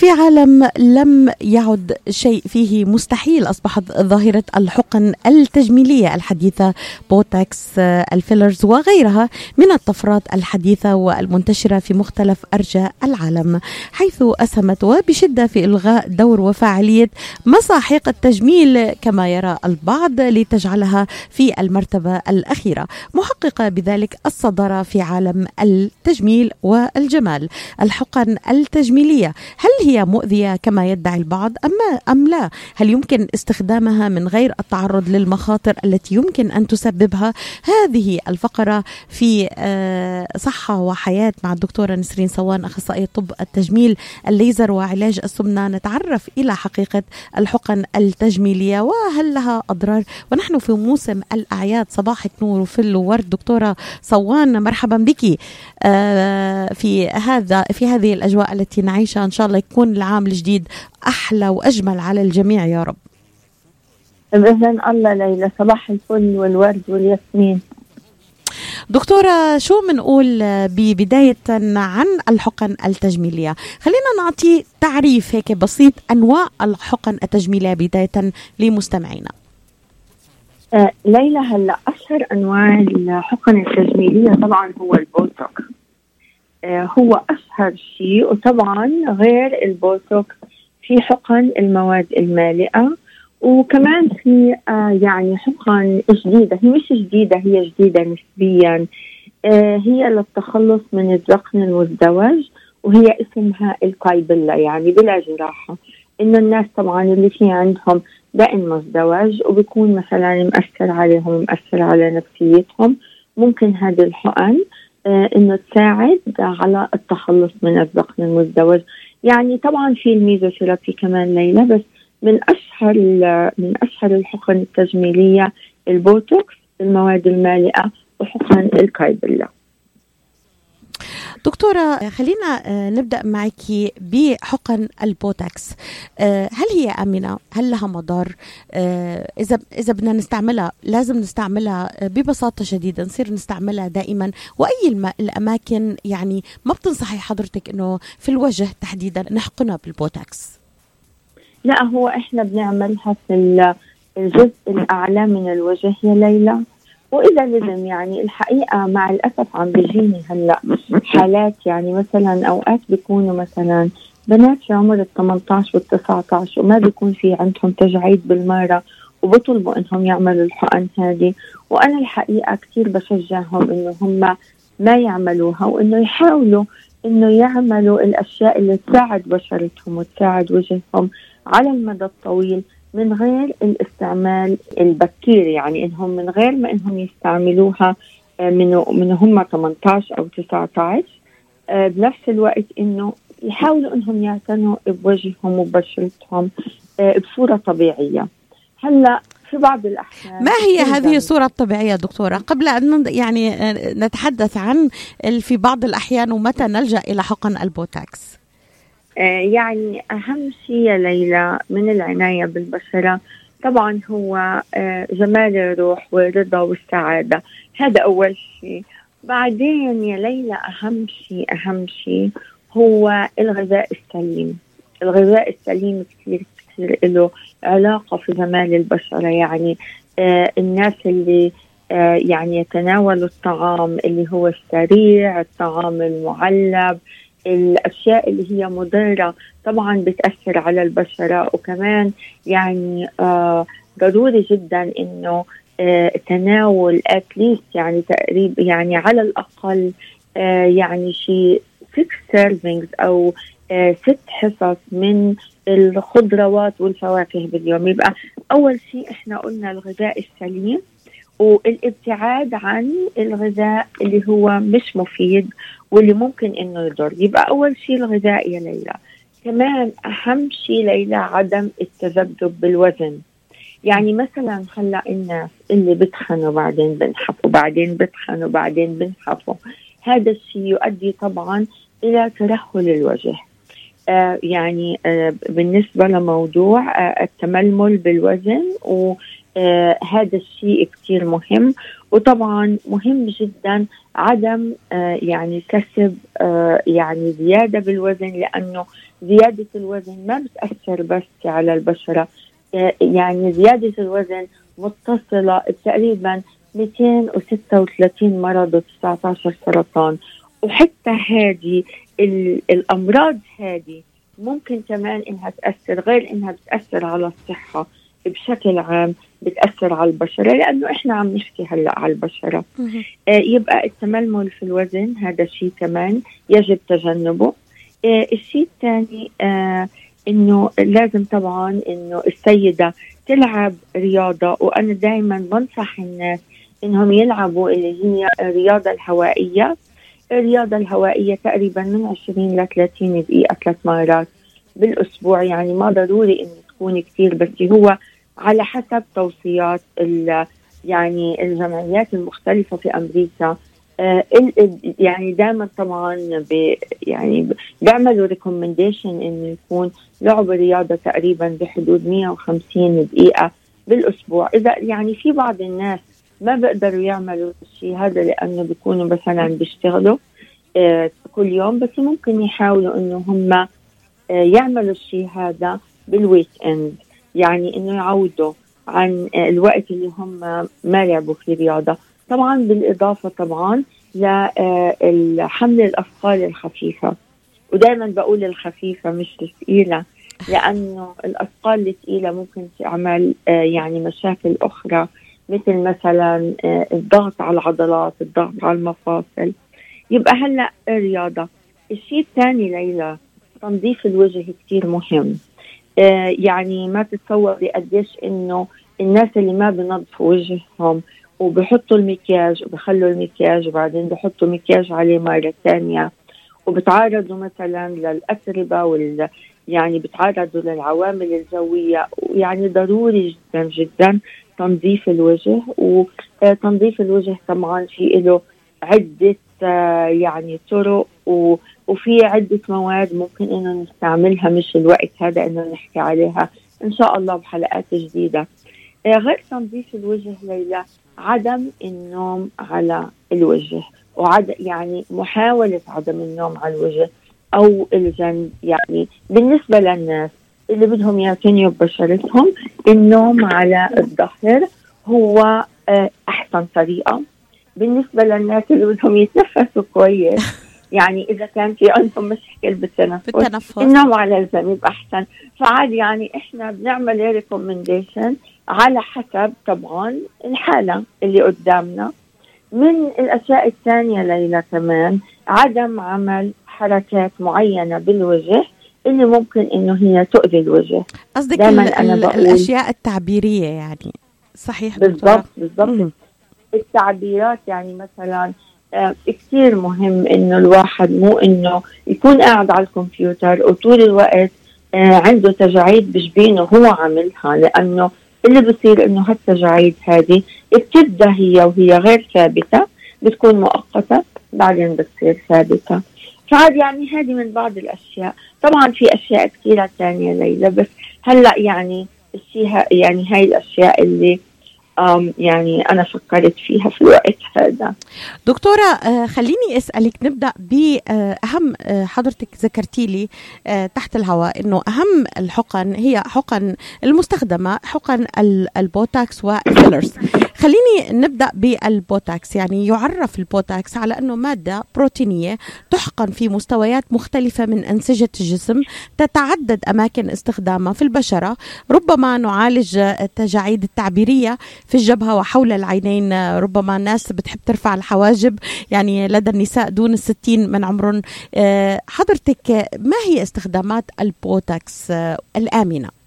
في عالم لم يعد شيء فيه مستحيل أصبحت ظاهرة الحقن التجميلية الحديثة بوتكس الفيلرز وغيرها من الطفرات الحديثة والمنتشرة في مختلف أرجاء العالم حيث أسهمت وبشدة في إلغاء دور وفاعلية مساحيق التجميل كما يرى البعض لتجعلها في المرتبة الأخيرة محققة بذلك الصدارة في عالم التجميل والجمال. الحقن التجميلية هل هي مؤذية كما يدعي البعض أم أم لا؟ هل يمكن استخدامها من غير التعرض للمخاطر التي يمكن أن تسببها؟ هذه الفقرة في آه، صحة وحياة مع الدكتورة نسرين صوان أخصائية طب التجميل الليزر وعلاج السمنة. نتعرف إلى حقيقة الحقن التجميلية وهل لها أضرار. ونحن في موسم الأعياد صباحك نور وفل وورد دكتورة صوان مرحبا بك. آه، في هذا في هذه الأجواء التي نعيشها إن شاء الله يكون العام الجديد أحلى وأجمل على الجميع يا رب. بإذن الله ليلى صباح الفل والورد والياسمين. دكتورة شو بنقول ببداية عن الحقن التجميلية؟ خلينا نعطي تعريف هيك بسيط أنواع الحقن التجميلية بداية لمستمعينا. آه ليلى هلأ أشهر أنواع الحقن التجميلية طبعا هو البوتوكس آه هو أشهر شيء. وطبعا غير البوتوكس في حقن المواد المالئة. وكمان في آه يعني حقن جديدة هي مش جديدة هي جديدة نسبيا. آه هي للتخلص من الذقن المزدوج وهي اسمها ال Kybella يعني بلا جراحة. انه الناس طبعا اللي في عندهم ذقن مزدوج وبيكون مثلا مأثر عليهم مأثر على نفسيتهم. ممكن هذه الحقن. آه إنه تساعد على التخلص من الذقن المزدوج. يعني طبعا في الميزوثيرابي كمان ليلى بس من اشهر من اشهر الحقن التجميلية البوتوكس المواد المالئة وحقن ال Kybella دكتورة خلينا نبدأ معك بحقن البوتكس هل هي آمنة؟ هل لها مضار؟ إذا إذا بدنا نستعملها لازم نستعملها ببساطة شديدة نصير نستعملها دائما وأي الأماكن يعني ما بتنصحي حضرتك إنه في الوجه تحديدا نحقنها بالبوتكس؟ لا هو إحنا بنعملها في الجزء الأعلى من الوجه يا ليلى واذا لزم يعني الحقيقة مع الأسف عم بيجيني هلأ حالات يعني مثلا أوقات بيكونوا مثلا بنات في عمر ال 18 وال 19 وما بيكون في عندهم تجاعيد بالمرة وبطلبوا إنهم يعملوا الحقن هذه. وأنا الحقيقة كثير بشجعهم إنه هم ما يعملوها وإنه يحاولوا إنه يعملوا الأشياء اللي تساعد بشرتهم وتساعد وجههم على المدى الطويل. من غير الاستعمال البكير يعني إنهم من غير ما إنهم يستعملوها من من هم 18 أو 19 بنفس الوقت إنه يحاولوا إنهم يعتنوا بوجههم وبشرتهم بصورة طبيعية. هلأ في بعض الأحيان ما هي هذه الصورة الطبيعية دكتورة؟ قبل أن يعني نتحدث عن في بعض الأحيان ومتى نلجأ إلى حقن البوتاكس. يعني أهم شيء يا ليلى من العناية بالبشرة طبعا هو جمال الروح والرضا والسعادة. هذا أول شيء. بعدين يا ليلى أهم شيء أهم شيء هو الغذاء السليم. الغذاء السليم كثير كثير له علاقة في جمال البشرة. يعني الناس اللي يعني يتناولوا الطعام اللي هو السريع الطعام المعلب الأشياء اللي هي مضرة طبعا بتأثر على البشرة وكمان يعني آه ضروري جدا إنه آه تناول at least يعني تقريبا يعني على الأقل آه يعني شيء 6 servings أو ست حصص من الخضروات والفواكه باليوم. يبقى أول شيء إحنا قلنا الغذاء السليم. والابتعاد عن الغذاء اللي هو مش مفيد واللي ممكن إنه يضر. يبقى أول شيء الغذاء يا ليلى. كمان أهم شيء ليلى عدم التذبذب بالوزن. يعني مثلا هلا الناس اللي بتخنوا بعدين بنحفوا بعدين بتخنوا بعدين بنحفوا. هذا الشيء يؤدي طبعا إلى ترهل الوجه. آه يعني آه بالنسبة لموضوع آه التململ بالوزن و آه هذا الشيء كثير مهم. وطبعا مهم جدا عدم آه يعني كسب آه يعني زيادة بالوزن لأنه زيادة الوزن ما بتأثر بس على البشرة. يعني زيادة الوزن متصلة تقريبا 236 مرض و19 سرطان. وحتى هذه الأمراض هذه ممكن كمان إنها تأثر غير إنها بتأثر على الصحة. بشكل عام بتأثر على البشرة لأنه إحنا عم نحكي هلأ على البشرة. آه يبقى التململ في الوزن هذا شيء كمان يجب تجنبه. آه الشيء الثاني آه إنه لازم طبعا إنه السيدة تلعب رياضة وأنا دائما بنصح الناس إنهم يلعبوا اللي هي الرياضة الهوائية. الرياضة الهوائية تقريبا من 20 ل 30 دقيقة ثلاث مرات بالأسبوع يعني ما ضروري إنه تكون كثير بس هو على حسب توصيات يعني الجمعيات المختلفة في أمريكا. آه يعني دائما طبعا بي يعني بيعملوا recommendation إنه يكون لعب الرياضه تقريبا بحدود 150 دقيقة بالأسبوع. إذا يعني في بعض الناس ما بيقدروا يعملوا الشيء هذا لأنه بيكونوا مثلا بيشتغلوا آه كل يوم بس ممكن يحاولوا إنه هم آه يعملوا الشيء هذا. بال weekend يعني إنه يعوضوا عن آه الوقت اللي هم ما لعبوا فيه رياضه طبعا بالإضافة طبعا لحمل الأثقال الخفيفة. ودائما بقول الخفيفة مش الثقيله لأنه الأثقال الثقيله ممكن تعمل يعني مشاكل أخرى مثل مثلا الضغط على العضلات الضغط على المفاصل. يبقى هلأ الرياضة. الشيء الثاني ليلى تنظيف الوجه كثير مهم. آه يعني ما تتصوري قديش إنه الناس اللي ما بنظفوا وجههم وبحطوا المكياج وبخلوا المكياج وبعدين بحطوا مكياج عليه مرة ثانية وبتعرضوا مثلا للأتربة وال يعني بتعرضوا للعوامل الجوية يعني ضروري جدا جدا تنظيف الوجه وتنظيف الوجه طبعا في له عدة يعني طرق وفي عدة مواد ممكن إنه نستعملها مش الوقت هذا إنه نحكي عليها. إن شاء الله بحلقات جديدة. غير تنظيف الوجه ليلى عدم النوم على الوجه وعد يعني محاولة عدم النوم على الوجه أو الجنب. يعني بالنسبة للناس اللي بدهم يعتنيوا ببشرتهم النوم على الظهر هو أحسن طريقة. بالنسبة للناس اللي بدهم يتنفسوا كويس يعني إذا كان في عندهم مشكلة بالتنفس بالتنفس. على الجنب أحسن. فعادي يعني إحنا بنعمل ريكومنديشن على حسب طبعا الحالة اللي قدامنا. من الأشياء الثانية ليلى كمان عدم عمل حركات معينة بالوجه اللي ممكن إنه هي تؤذي الوجه. قصدك الأشياء التعبيرية يعني. صحيح بالضبط بالضبط. التعبيرات يعني مثلا آه كثير مهم إنه الواحد مو إنه يكون قاعد على الكمبيوتر وطول الوقت آه عنده تجاعيد بجبينه هو عاملها لأنه اللي بصير إنه هالتجاعيد هذه بتبدا هي وهي غير ثابتة بتكون مؤقتة بعدين بتصير ثابتة. فعاد يعني هذه من بعض الأشياء. طبعا في أشياء كثيره ثانية ليلى بس هلأ يعني الشيء يعني هاي الأشياء اللي يعني أنا فكرت فيها في الوقت هذا. دكتورة خليني أسألك نبدأ بأهم حضرتك ذكرتي لي تحت الهواء أنه أهم الحقن هي حقن المستخدمة حقن البوتاكس وال fillers خليني نبدأ بالبوتاكس. يعني يعرف البوتاكس على أنه مادة بروتينية تحقن في مستويات مختلفة من أنسجة الجسم تتعدد أماكن استخدامها في البشرة. ربما نعالج التجاعيد التعبيرية في الجبهة وحول العينين. ربما الناس بتحب ترفع الحواجب. يعني لدى النساء دون الستين من عمرهم حضرتك ما هي استخدامات البوتاكس الآمنة؟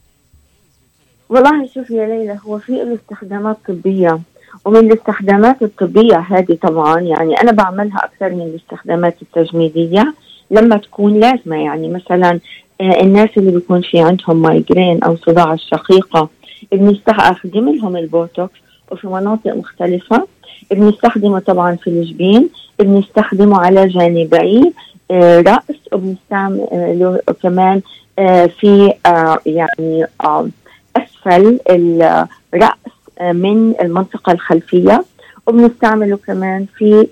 والله شوفي يا ليلى هو في له استخدامات طبية ومن الاستخدامات الطبية هذه طبعا يعني أنا بعملها أكثر من الاستخدامات التجميلية لما تكون لازمة يعني مثلا الناس اللي بيكون في عندهم migraine أو صداع الشقيقة بنستخدم لهم البوتوكس وفي مناطق مختلفة بنستخدمه طبعا في الجبين بنستخدمه على جانبي رأس وبنستعمله كمان في يعني أسفل الرأس من المنطقة الخلفية وبنستعمله كمان في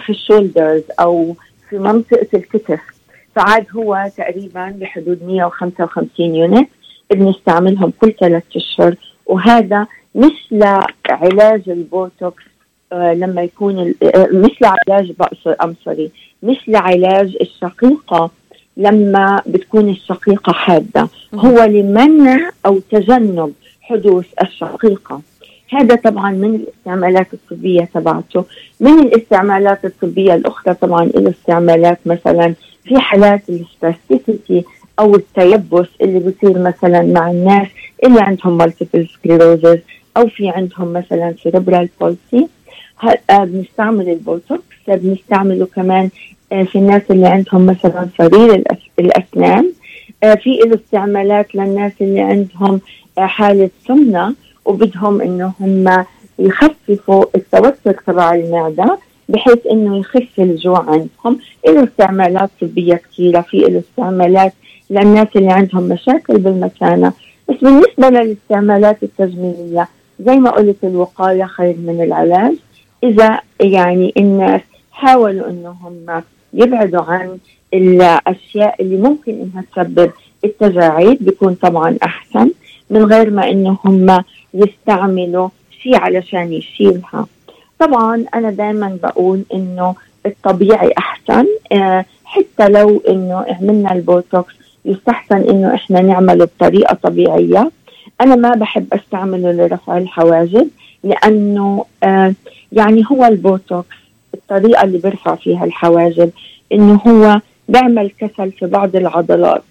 في ال shoulders أو في منطقة الكتف فعاد هو تقريبا بحدود 155 unit بنستعملهم كل ثلاثة أشهر. وهذا مثل علاج البوتوكس آه لما يكون آه مثل علاج بأس أمصري مثل علاج الشقيقة. لما بتكون الشقيقة حادة. هو لمنع أو تجنب حدوث الشقيقة. هذا طبعا من الاستعمالات الطبية تبعته. من الاستعمالات الطبية الأخرى طبعا له استعمالات مثلا في حالات ال spasticity أو التيبس اللي بصير مثلا مع الناس اللي عندهم multiple sclerosis أو في عندهم مثلا cerebral palsy بنستعمل البوتوكس بنستعمله كمان آه، في الناس اللي عندهم مثلا صرير الأسنان آه، في استعمالات للناس اللي عندهم آه، حالة سمنة وبدهم انه هم يخففوا التوتر تبع المعدة بحيث إنه يخف الجوع عندهم. له استعمالات طبية كثيرة في له استعمالات للناس اللي عندهم مشاكل بالمثانه بس بالنسبة للاستعمالات التجميلية زي ما قلت الوقاية خير من العلاج. إذا يعني الناس حاولوا إنهم يبعدوا عن الأشياء اللي ممكن إنها تسبب التجاعيد بيكون طبعا أحسن من غير ما انه هم يستعملوا شيء علشان يشيلها. طبعا أنا دائما بقول إنه الطبيعي أحسن آه، حتى لو إنه عملنا البوتوكس يستحسن إنه إحنا نعمله بطريقة طبيعية. أنا ما بحب أستعمله لرفع الحواجب لأنه آه، يعني هو البوتوكس الطريقة اللي بيرفع فيها الحواجب إنه هو بيعمل كسل في بعض العضلات.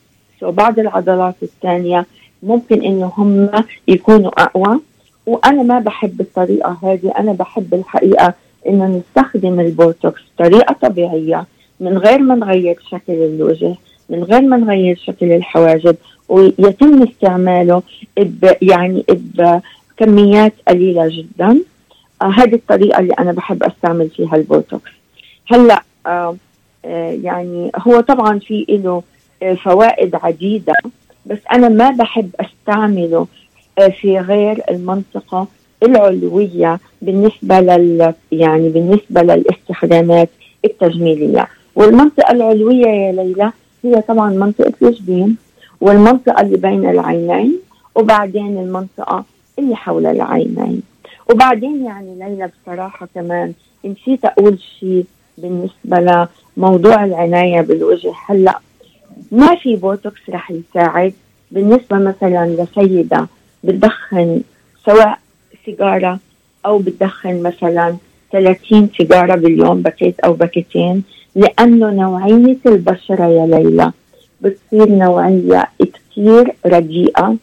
وبعض العضلات الثانية ممكن إنه هم يكونوا أقوى. وأنا ما بحب الطريقة هذه أنا بحب الحقيقة إنه نستخدم البوتوكس بطريقة طبيعية من غير ما نغير شكل الوجه من غير ما نغير شكل الحواجب. ويتم استعماله يعني بكميات قليلة جدا. هذه الطريقة اللي أنا بحب أستعمل فيها البوتوكس. هلأ آه آه يعني هو طبعا في له آه فوائد عديدة بس أنا ما بحب أستعمله آه، في غير المنطقة العلوية بالنسبة لل يعني بالنسبة للاستخدامات التجميلية. والمنطقة العلوية يا ليلى هي طبعا منطقة الجبين والمنطقة اللي بين العينين وبعدين المنطقة اللي حول العينين. وبعدين يعني ليلى بصراحة كمان نسيت أقول شيء بالنسبة لموضوع العناية بالوجه. هلأ ما في بوتوكس رح يساعد بالنسبة مثلا لسيدة بتدخن سواء سيجارة أو بتدخن مثلا 30 سيجارة باليوم باكيت أو باكيتين لأنه نوعية البشرة يا ليلى بتصير نوعية كثير رديئة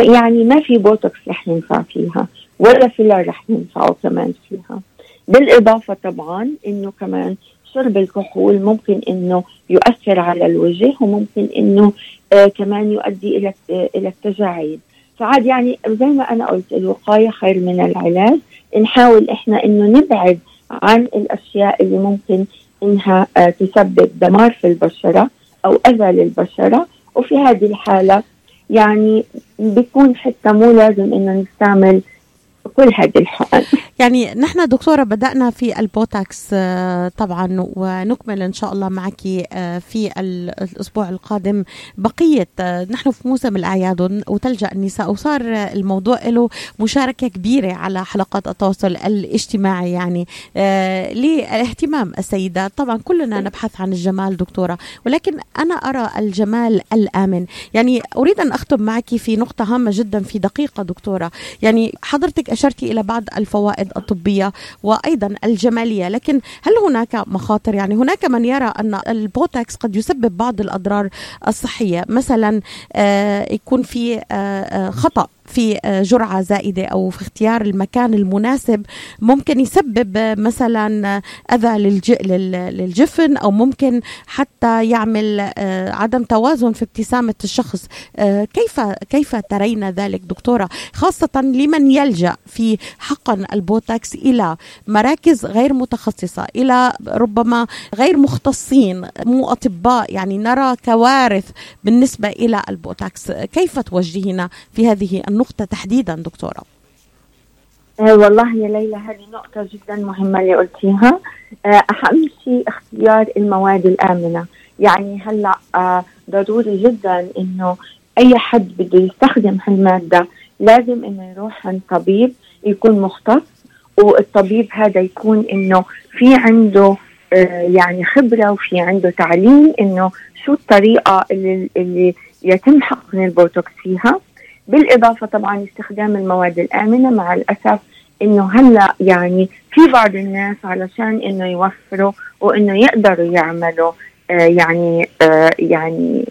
يعني ما في بوتوكس رح ينفع فيها. ولا فيلر رح ينفعوا كمان فيها. بالإضافة طبعا إنه كمان شرب الكحول ممكن إنه يؤثر على الوجه وممكن إنه آه كمان يؤدي إلى إلى التجاعيد. فعاد يعني زي ما أنا قلت الوقايه خير من العلاج. نحاول إحنا إنه نبعد عن الأشياء اللي ممكن إنها آه تسبب دمار في البشرة أو أذى للبشرة. وفي هذه الحالة يعني بيكون حتى مو لازم إنه نستعمل كل هذه الحقن. يعني نحن دكتورة بدأنا في البوتاكس آه، طبعا ونكمل إن شاء الله معك آه، في الأسبوع القادم. بقية آه، نحن في موسم الأعياد وتلجأ النساء وصار الموضوع له مشاركة كبيرة على حلقات التواصل الاجتماعي يعني لاهتمام السيدات طبعا كلنا نبحث عن الجمال دكتورة ولكن أنا أرى الجمال الآمن. يعني أريد أن أختم معك في نقطة هامة جدا في دقيقة دكتورة. يعني حضرتك اشرتي إلى بعض الفوائد الطبية وأيضا الجمالية. لكن هل هناك مخاطر؟ يعني هناك من يرى أن البوتوكس قد يسبب بعض الأضرار الصحية. مثلا آه، يكون في آه، آه، خطأ. في جرعة زائدة أو في اختيار المكان المناسب ممكن يسبب مثلا أذى للجفن أو ممكن حتى يعمل آه، عدم توازن في ابتسامة الشخص. آه، كيف كيف ترين ذلك دكتورة؟ خاصة لمن يلجأ في حقن البوتوكس إلى مراكز غير متخصصة إلى ربما غير مختصين مو أطباء يعني نرى كوارث بالنسبة إلى البوتوكس كيف توجهنا في هذه النقطة؟ النقطة تحديدا دكتورة. آه والله يا ليلى هذه نقطة جدا مهمة اللي قلتيها. آه أهم شيء اختيار المواد الآمنة. يعني هلأ آه ضروري جدا إنه أي حد بده يستخدم هالمادة لازم إنه يروح عند طبيب يكون مختص والطبيب هذا يكون إنه في عنده يعني خبرة وفي عنده تعليم إنه شو الطريقة اللي, اللي يتم حقن البوتوكس فيها. بالإضافة طبعا استخدام المواد الآمنة مع الأسف إنه هلأ يعني في بعض الناس علشان إنه يوفروا وإنه يقدروا يعملوا آه يعني آه يعني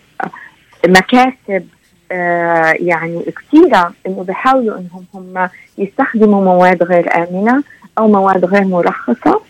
مكاسب آه يعني كثيرة إنه بيحاولوا إنهم هم يستخدموا مواد غير آمنة أو مواد غير مرخصة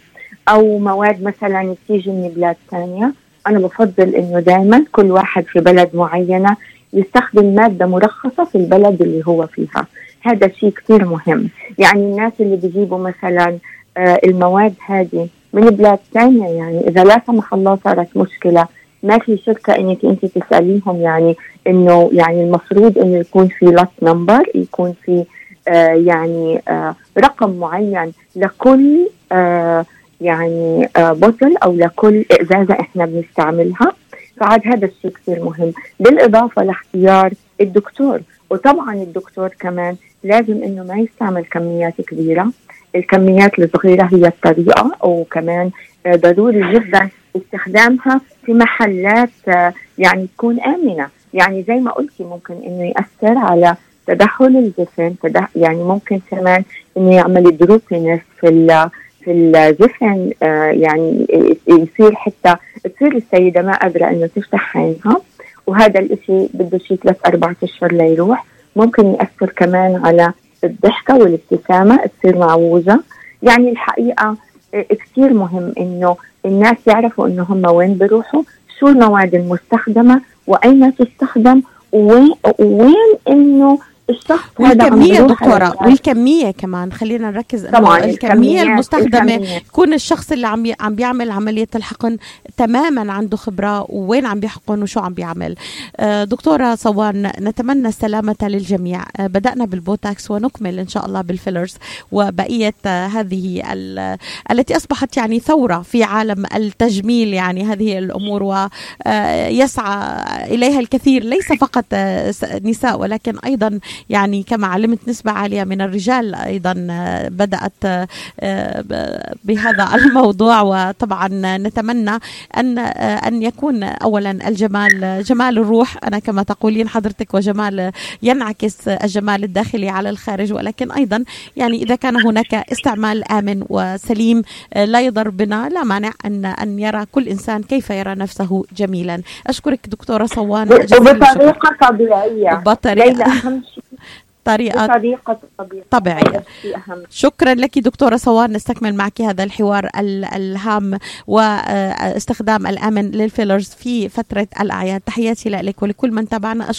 أو مواد مثلا بتيجي من بلاد ثانية أنا بفضل إنه دائما كل واحد في بلد معينة يستخدم مادة مرخصة في البلد اللي هو فيها. هذا شيء كثير مهم. يعني الناس اللي بيجيبوا مثلا آه المواد هذه من بلاد ثانية يعني إذا لا سمح الله صارت مشكلة. ما في شركة إنك أنت تسأليهم يعني إنه يعني المفروض إنه يكون في lot number يكون في آه يعني آه رقم معين لكل آه يعني آه bottle أو لكل إزازة إحنا بنستعملها. فعاد هذا الشيء كثير مهم. بالإضافة لاختيار الدكتور. وطبعا الدكتور كمان لازم إنه ما يستعمل كميات كبيرة. الكميات الصغيرة هي الطريقة. وكمان ضروري جدا استخدامها في محلات يعني تكون آمنة. يعني زي ما قلتي ممكن إنه يأثر على تدهل الجفن تدح يعني ممكن كمان إنه يعمل دروبينس في في الجفن آه يعني يصير حتى تصير السيدة ما قادرة إنه تفتح عينها وهذا الإشي بده شيء ثلاث أربع أشهر ليروح. ممكن يأثر كمان على الضحكة والابتسامة تصير معوجه يعني الحقيقة كثير مهم إنه الناس يعرفوا إنه هم وين بيروحوا شو المواد المستخدمة وأين تستخدم وين إنه الشخص والكمية دكتورة والكمية كمان خلينا نركز طبعا الكمية المستخدمة يكون الشخص اللي عم عم بيعمل عملية الحقن تماما عنده خبرة وين عم بيحقن وشو عم بيعمل. دكتورة صوان نتمنى السلامة للجميع. بدأنا بالبوتوكس ونكمل إن شاء الله بالفيلرز وبقية هذه التي أصبحت يعني ثورة في عالم التجميل يعني هذه الأمور ويسعى إليها الكثير ليس فقط نساء ولكن أيضا يعني كما علمت نسبة عالية من الرجال أيضا بدأت بهذا الموضوع. وطبعا نتمنى أن أن يكون أولا الجمال جمال الروح. أنا كما تقولين حضرتك وجمال ينعكس الجمال الداخلي على الخارج. ولكن أيضا يعني إذا كان هناك استعمال آمن وسليم لا يضر بنا. لا مانع أن أن يرى كل إنسان كيف يرى نفسه جميلا. أشكرك دكتورة صوان وبطريقة طبيعية. بطريقة. طريقة بطريقة طبيعية. شكرا لك دكتورة صوان نستكمل معك هذا الحوار الهام وأستخدام الآمن للفيلرز في فترة الأعياد. تحياتي لك ولكل من تابعنا.